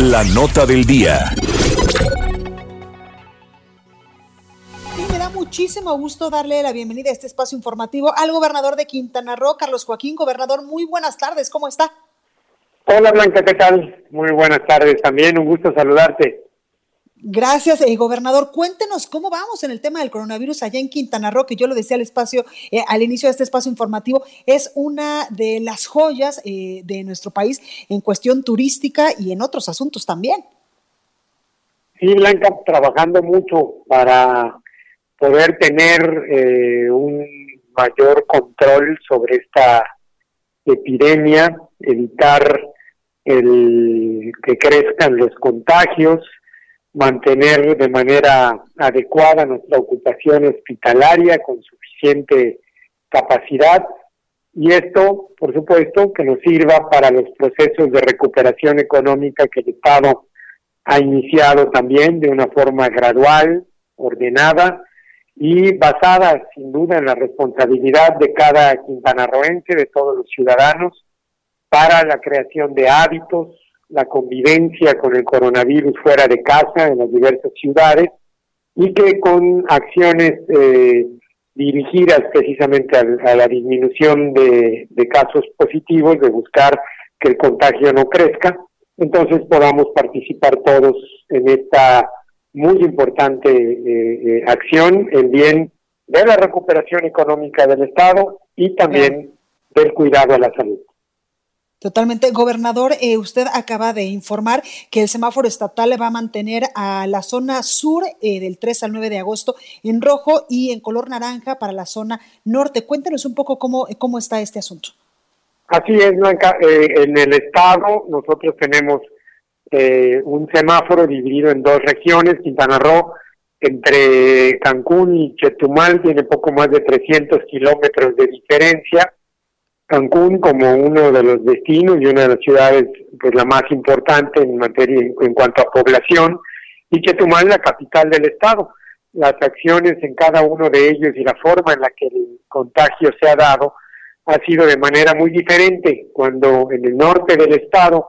La nota del día. Y me da muchísimo gusto darle la bienvenida a este espacio informativo al gobernador de Quintana Roo, Carlos Joaquín. Gobernador, muy buenas tardes, ¿cómo está? Hola Blanca, ¿qué tal? Muy buenas tardes también, un gusto saludarte. Gracias, eh, gobernador. Cuéntenos cómo vamos en el tema del coronavirus allá en Quintana Roo, que yo lo decía al espacio, eh, al inicio de este espacio informativo, es una de las joyas eh, de nuestro país en cuestión turística y en otros asuntos también. Sí, Blanca, trabajando mucho para poder tener un mayor control sobre esta epidemia, evitar el que crezcan los contagios, mantener de manera adecuada nuestra ocupación hospitalaria con suficiente capacidad. Y esto, por supuesto, que nos sirva para los procesos de recuperación económica que el Estado ha iniciado también de una forma gradual, ordenada y basada sin duda en la responsabilidad de cada quintanarroense, de todos los ciudadanos, para la creación de hábitos, la convivencia con el coronavirus fuera de casa en las diversas ciudades y que con acciones eh, dirigidas precisamente a, la disminución de, casos positivos, de buscar que el contagio no crezca, entonces podamos participar todos en esta muy importante eh, eh, acción en bien de la recuperación económica del Estado y también del cuidado a la salud. Totalmente. Gobernador, eh, usted acaba de informar que el semáforo estatal va a mantener a la zona sur eh, del 3 al 9 de agosto en rojo y en color naranja para la zona norte. Cuéntenos un poco cómo, cómo está este asunto. Así es, Blanca. Eh, en el estado nosotros tenemos un semáforo dividido en dos regiones. Quintana Roo, entre Cancún y Chetumal, tiene poco más de 300 kilómetros de diferencia Cancún como uno de los destinos y una de las ciudades pues la más importante en materia en, cuanto a población y Chetumal la capital del estado. Las acciones en cada uno de ellos y la forma en la que el contagio se ha dado ha sido de manera muy diferente. Cuando en el norte del estado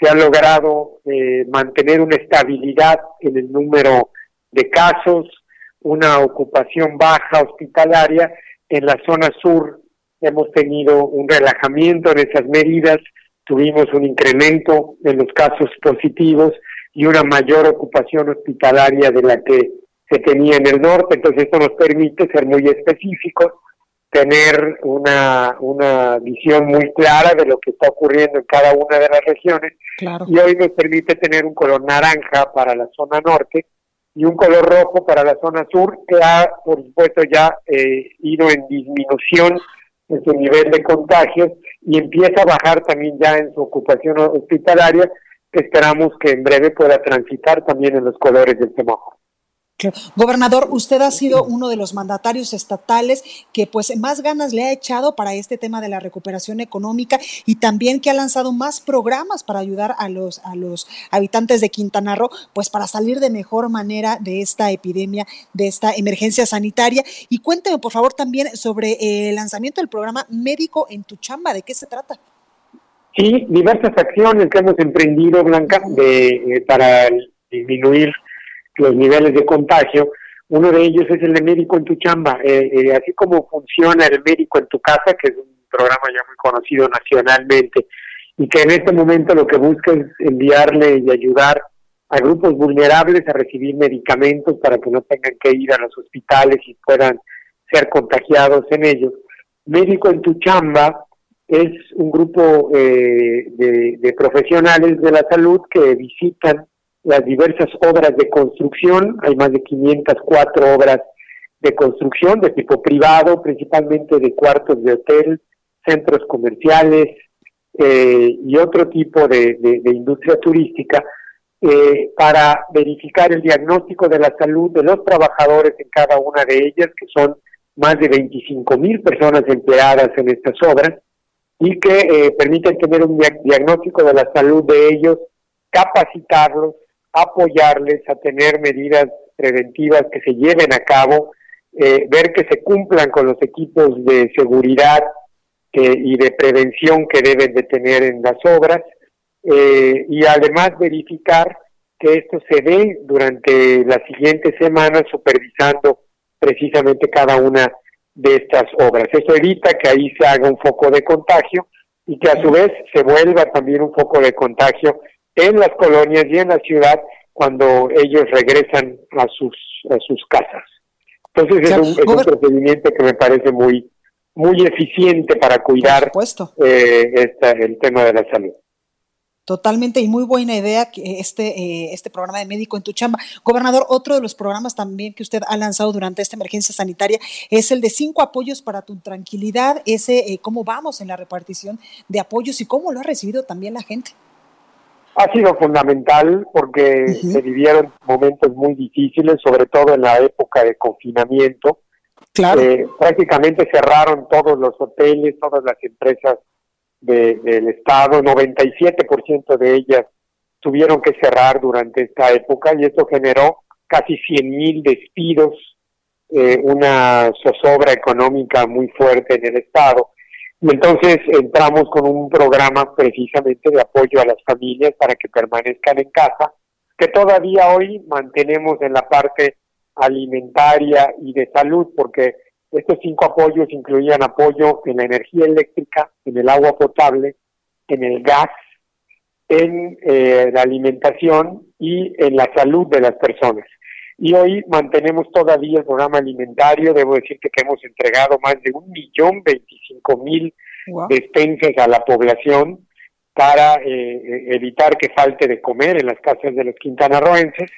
se ha logrado eh, mantener una estabilidad en el número de casos, una ocupación baja hospitalaria, en la zona sur hemos tenido un relajamiento en esas medidas, tuvimos un incremento en los casos positivos y una mayor ocupación hospitalaria de la que se tenía en el norte, entonces esto nos permite ser muy específicos, tener una, una visión muy clara de lo que está ocurriendo en cada una de las regiones. Y hoy nos permite tener un color naranja para la zona norte y un color rojo para la zona sur que ha, por supuesto, ya eh, ido en disminución en su nivel de contagios y empieza a bajar también ya en su ocupación hospitalaria, esperamos que en breve pueda transitar también en los colores del semáforo. Gobernador, usted ha sido uno de los mandatarios estatales que pues más ganas le ha echado para este tema de la recuperación económica y también que ha lanzado más programas para ayudar a los, a los habitantes de Quintana Roo, pues para salir de mejor manera de esta epidemia, de esta emergencia sanitaria. Y cuénteme por favor también sobre el lanzamiento del programa Médico en tu chamba, ¿de qué se trata? Sí, diversas acciones que hemos emprendido, Blanca, de, eh, para disminuir los niveles de contagio. Uno de ellos es el de médico en tu chamba, eh, eh, así como funciona el médico en tu casa, que es un programa ya muy conocido nacionalmente, y que en este momento lo que busca es enviarle y ayudar a grupos vulnerables a recibir medicamentos para que no tengan que ir a los hospitales y puedan ser contagiados en ellos. Médico en tu chamba es un grupo eh, de, de profesionales de la salud que visitan las diversas obras de construcción, hay más de 504 obras de construcción de tipo privado, principalmente de cuartos de hotel, centros comerciales, eh, y otro tipo de, industria turística eh, para verificar el diagnóstico de la salud de los trabajadores en cada una de ellas, que son más de 25 mil personas empleadas en estas obras, y que eh, permiten tener un diagnóstico de la salud de ellos, capacitarlos, apoyarles a tener medidas preventivas que se lleven a cabo, eh, ver que se cumplan con los equipos de seguridad y de prevención que deben de tener en las obras eh, y además verificar que esto se dé durante las siguientes semanas supervisando precisamente cada una de estas obras. Eso evita que ahí se haga un foco de contagio y que a su vez se vuelva también un foco de contagio en las colonias y en la ciudad cuando ellos regresan a sus a sus casas. Entonces es, un, procedimiento que me parece muy muy eficiente para cuidar eh, el tema de la salud. Totalmente y muy buena idea que este, eh, este programa de médico en tu chamba. Gobernador, otro de los programas también que usted ha lanzado durante esta emergencia sanitaria es el de cinco apoyos para tu tranquilidad. Ese, eh, ¿cómo vamos en la repartición de apoyos y cómo lo ha recibido también la gente? Ha sido fundamental porque se vivieron momentos muy difíciles, sobre todo en la época de confinamiento. Claro. Eh, prácticamente cerraron todos los hoteles, todas las empresas del Estado, 97% de ellas tuvieron que cerrar durante esta época y esto generó casi 100 mil despidos, eh, una zozobra económica muy fuerte en el Estado. Y entonces entramos con un programa precisamente de apoyo a las familias para que permanezcan en casa, que todavía hoy mantenemos en la parte alimentaria y de salud, porque estos cinco apoyos incluían apoyo en la energía eléctrica, en el agua potable, en el gas, en eh, la alimentación y en la salud de las personas. Y hoy mantenemos todavía el programa alimentario, debo decir que hemos entregado más de un millón veinticinco mil despensas a la población para eh, evitar que falte de comer en las casas de los quintanarroenses.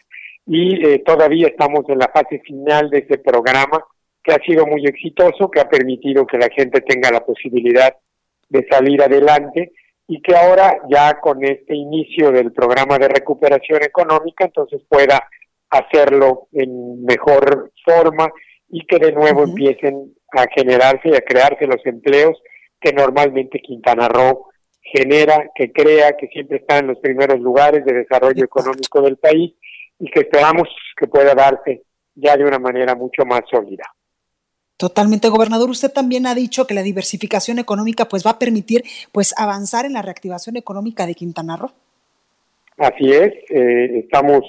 Y eh, todavía estamos en la fase final de ese programa que ha sido muy exitoso, que ha permitido que la gente tenga la posibilidad de salir adelante y que ahora ya con este inicio del programa de recuperación económica entonces pueda hacerlo en mejor forma y que de nuevo empiecen a generarse y a crearse los empleos que normalmente Quintana Roo genera, que crea, que siempre está en los primeros lugares de desarrollo económico del país y que esperamos que pueda darse ya de una manera mucho más sólida. Totalmente, gobernador. Usted también ha dicho que la diversificación económica pues va a permitir pues avanzar en la reactivación económica de Quintana Roo. Así es, eh, estamos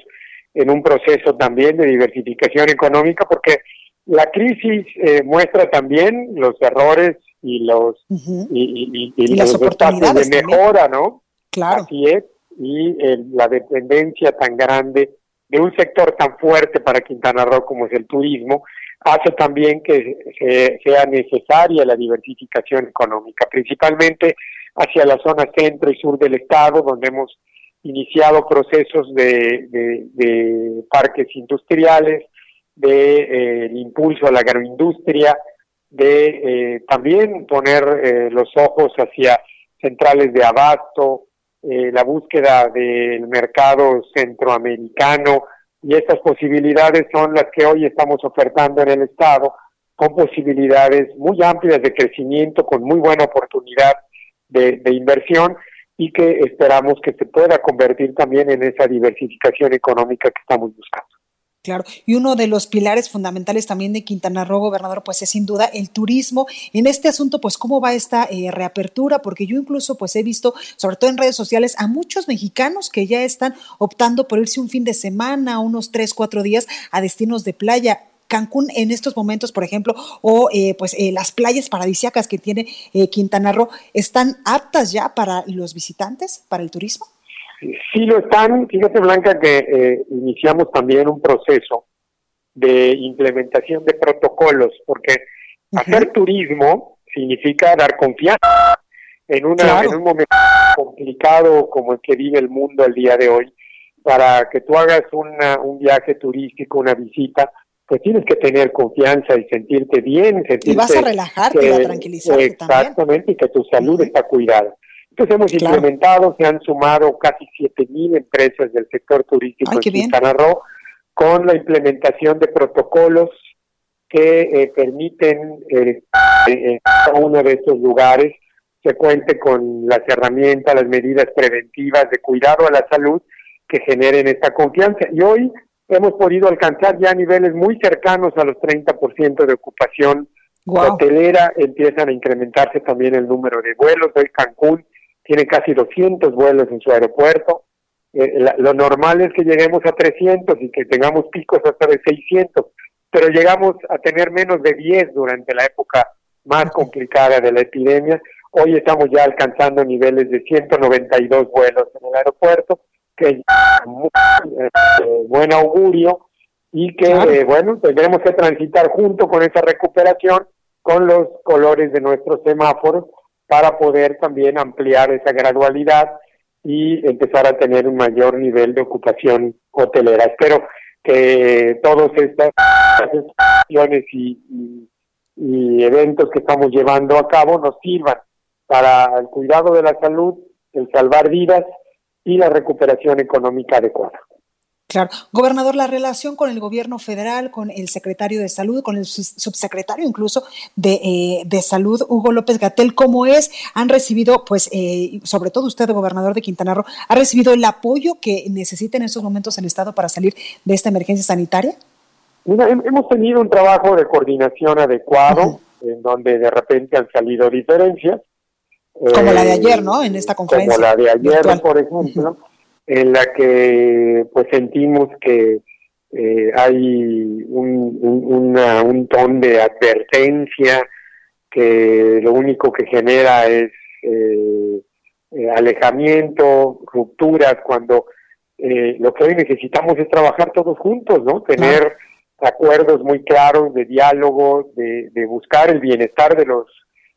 en un proceso también de diversificación económica porque la crisis eh, muestra también los errores y los y, las oportunidades de mejora, ¿no? Claro. Así es, y la dependencia tan grande de un sector tan fuerte para Quintana Roo como es el turismo, hace también que sea necesaria la diversificación económica, principalmente hacia la zona centro y sur del estado, donde hemos iniciado procesos de, parques industriales, de eh, impulso a la agroindustria, de eh, también poner eh, los ojos hacia centrales de abasto, la búsqueda del mercado centroamericano, y estas posibilidades son las que hoy estamos ofertando en el Estado, con posibilidades muy amplias de crecimiento, con muy buena oportunidad de, inversión y que esperamos que se pueda convertir también en esa diversificación económica que estamos buscando. Claro, y uno de los pilares fundamentales también de Quintana Roo, gobernador, pues es sin duda el turismo. En este asunto, pues, ¿cómo va esta eh, reapertura? Porque yo incluso, pues, he visto, sobre todo en redes sociales, a muchos mexicanos que ya están optando por irse un fin de semana, unos tres, cuatro días a destinos de playa. Cancún en estos momentos, por ejemplo, o eh, pues eh, las playas paradisíacas que tiene Quintana Roo, ¿están aptas ya para los visitantes, para el turismo? Sí lo están. Fíjate, Blanca, que eh, iniciamos también un proceso de implementación de protocolos, porque hacer turismo significa dar confianza en, una, en un momento complicado como el que vive el mundo el día de hoy. Para que tú hagas una, un viaje turístico, una visita, pues tienes que tener confianza y sentirte bien. Sentirte y vas a relajarte, a tranquilizarte Exactamente, y que tu salud está cuidada. Entonces hemos implementado, se han sumado casi 7.000 empresas del sector turístico en Quintana Roo con la implementación de protocolos que eh, permiten eh, en cada uno de estos lugares se cuente con las herramientas, las medidas preventivas de cuidado a la salud que generen esta confianza. Y hoy hemos podido alcanzar ya niveles muy cercanos a los 30% de ocupación hotelera, empiezan a incrementarse también el número de vuelos. Hoy Cancún tiene casi 200 vuelos en su aeropuerto. Eh, lo normal es que lleguemos a 300 y que tengamos picos hasta de 600, pero llegamos a tener menos de 10 durante la época más complicada de la epidemia. Hoy estamos ya alcanzando niveles de 192 vuelos en el aeropuerto, que es muy eh, buen augurio y que, eh, bueno, tendremos que transitar junto con esa recuperación con los colores de nuestros semáforos para poder también ampliar esa gradualidad y empezar a tener un mayor nivel de ocupación hotelera. Espero que todas estas acciones y, y eventos que estamos llevando a cabo nos sirvan para el cuidado de la salud, el salvar vidas y la recuperación económica adecuada. Claro. Gobernador, la relación con el gobierno federal, con el secretario de salud, con el subsecretario incluso de, eh, de salud, Hugo López Gatel, ¿cómo es? ¿Han recibido, pues, eh, sobre todo usted, gobernador de Quintana Roo, ha recibido el apoyo que necesita en estos momentos el Estado para salir de esta emergencia sanitaria? hemos tenido un trabajo de coordinación adecuado, en donde de repente han salido diferencias. Como la de eh, ayer, ¿no? En esta conferencia. Como la de ayer, por ejemplo en la que pues sentimos que eh, hay un, un, un ton de advertencia que lo único que genera es eh, eh, alejamiento, rupturas, cuando lo que hoy necesitamos es trabajar todos juntos, ¿no? Tener acuerdos muy claros de diálogo, de, de buscar el bienestar de los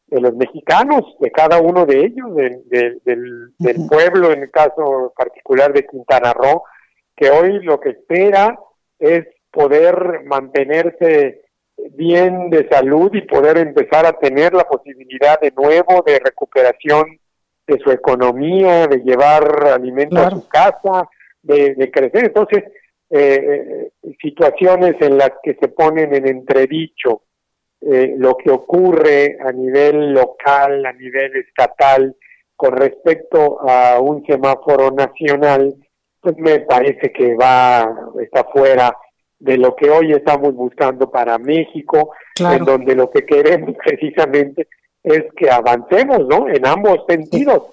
de los mexicanos, de cada uno de ellos, del, del pueblo, en el caso particular de Quintana Roo, que hoy lo que espera es poder mantenerse bien de salud y poder empezar a tener la posibilidad de nuevo de recuperación de su economía, de llevar alimento a su casa, de, de crecer. Entonces, eh, eh, situaciones en las que se ponen en entredicho eh, lo que ocurre a nivel local, a nivel estatal, con respecto a un semáforo nacional, pues me parece que va, está fuera de lo que hoy estamos buscando para México, en donde lo que queremos precisamente es que avancemos, ¿no? En ambos sentidos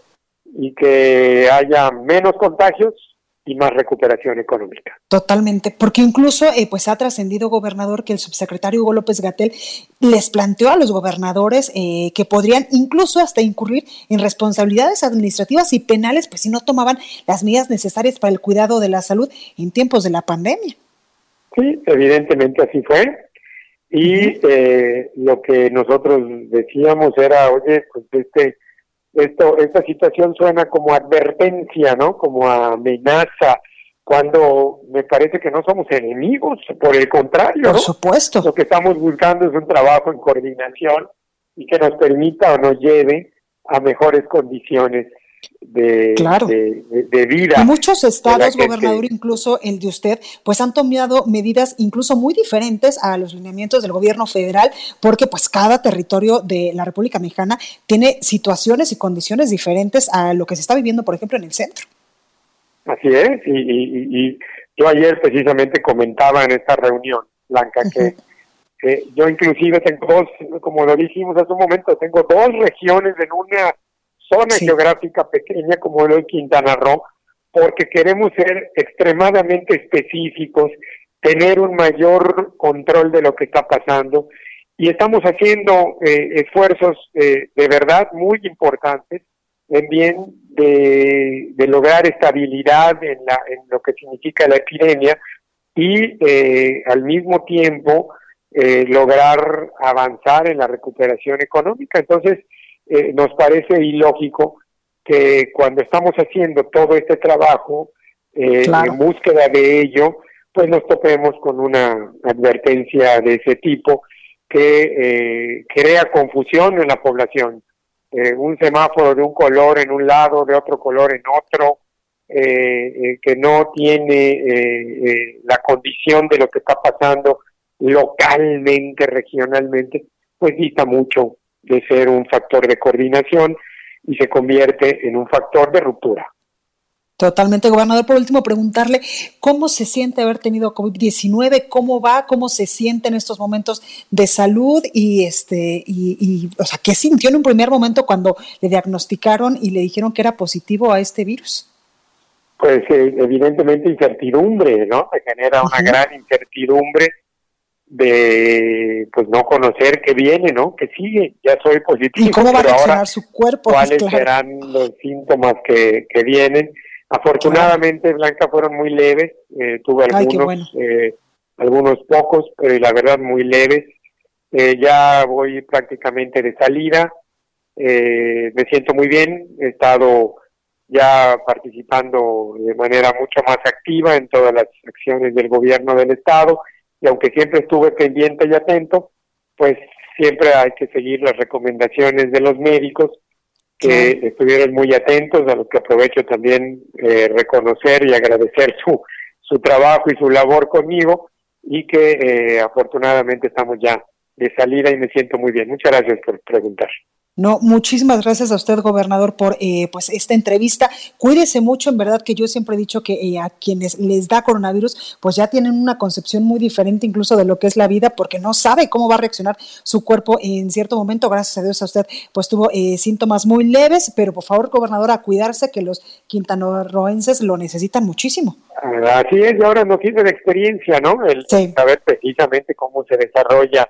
y que haya menos contagios y más recuperación económica. Totalmente, porque incluso eh, pues ha trascendido, gobernador, que el subsecretario Hugo López Gatel les planteó a los gobernadores eh, que podrían incluso hasta incurrir en responsabilidades administrativas y penales, pues si no tomaban las medidas necesarias para el cuidado de la salud en tiempos de la pandemia. Sí, evidentemente así fue. Y eh, lo que nosotros decíamos era, oye, pues este esto, esta situación suena como advertencia, ¿no? Como amenaza, cuando me parece que no somos enemigos, por el contrario. Por supuesto. Lo que estamos buscando es un trabajo en coordinación y que nos permita o nos lleve a mejores condiciones de, de, vida. Muchos estados, gobernador, incluso el de usted, pues han tomado medidas incluso muy diferentes a los lineamientos del gobierno federal, porque pues cada territorio de la República Mexicana tiene situaciones y condiciones diferentes a lo que se está viviendo, por ejemplo, en el centro. Así es, y, yo ayer precisamente comentaba en esta reunión, Blanca, que yo inclusive tengo dos, como lo dijimos hace un momento, tengo dos regiones en una zona geográfica pequeña como el Quintana Roo, porque queremos ser extremadamente específicos, tener un mayor control de lo que está pasando y estamos haciendo eh, esfuerzos eh, de verdad muy importantes en bien de, lograr estabilidad en, la, en lo que significa la epidemia y eh, al mismo tiempo lograr avanzar en la recuperación económica. Entonces, eh, nos parece ilógico que cuando estamos haciendo todo este trabajo eh, en búsqueda de ello, pues nos topemos con una advertencia de ese tipo que eh, crea confusión en la población. eh, un semáforo de un color en un lado, de otro color en otro, eh, que no tiene la condición de lo que está pasando localmente, regionalmente, pues dista mucho de ser un factor de coordinación y se convierte en un factor de ruptura. Totalmente, gobernador. Por último, preguntarle cómo se siente haber tenido COVID-19, cómo va, cómo se siente en estos momentos de salud y, este, y, o sea, qué sintió en un primer momento cuando le diagnosticaron y le dijeron que era positivo a este virus. Pues eh, evidentemente incertidumbre, ¿no? Se genera una gran incertidumbre de pues no conocer qué viene, ¿no? Que sigue, ya soy positivo. ¿Y cómo va a reaccionar su cuerpo? ¿Cuáles serán los síntomas que, que vienen? Afortunadamente, Blanca, fueron muy leves. Eh, tuve algunos, eh, algunos pocos, pero la verdad muy leves. Eh, ya voy prácticamente de salida. me siento muy bien. He estado ya participando de manera mucho más activa en todas las acciones del gobierno del Estado. Y aunque siempre estuve pendiente y atento, pues siempre hay que seguir las recomendaciones de los médicos que estuvieron muy atentos, a los que aprovecho también eh, reconocer y agradecer su, su trabajo y su labor conmigo y que eh, afortunadamente estamos ya de salida y me siento muy bien. Muchas gracias por preguntar. No, muchísimas gracias a usted, gobernador, por eh, pues esta entrevista. Cuídese mucho, en verdad que yo siempre he dicho que eh, a quienes les da coronavirus, pues ya tienen una concepción muy diferente incluso de lo que es la vida, porque no sabe cómo va a reaccionar su cuerpo en cierto momento. Gracias a Dios a usted, pues tuvo eh, síntomas muy leves, pero por favor, gobernador, a cuidarse que los quintanarroenses lo necesitan muchísimo. Así es, y ahora nos sirve de experiencia, ¿no? El saber precisamente cómo se desarrolla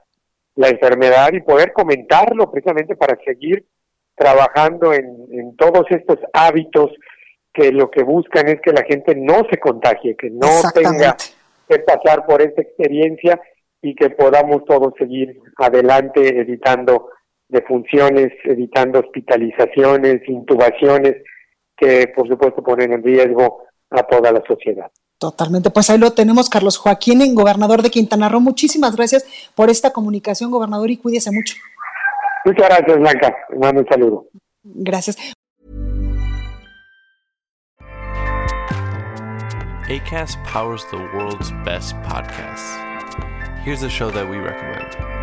la enfermedad y poder comentarlo precisamente para seguir trabajando en, todos estos hábitos que lo que buscan es que la gente no se contagie, que no tenga que pasar por esta experiencia y que podamos todos seguir adelante evitando defunciones, evitando hospitalizaciones, intubaciones, que por supuesto ponen en riesgo a toda la sociedad. Totalmente, pues ahí lo tenemos, Carlos Joaquín, gobernador de Quintana Roo. Muchísimas gracias por esta comunicación, gobernador, y cuídese mucho. Muchas gracias, Blanca. mando un saludo. Gracias. ACAST powers the world's best podcasts. Here's a show that we recommend.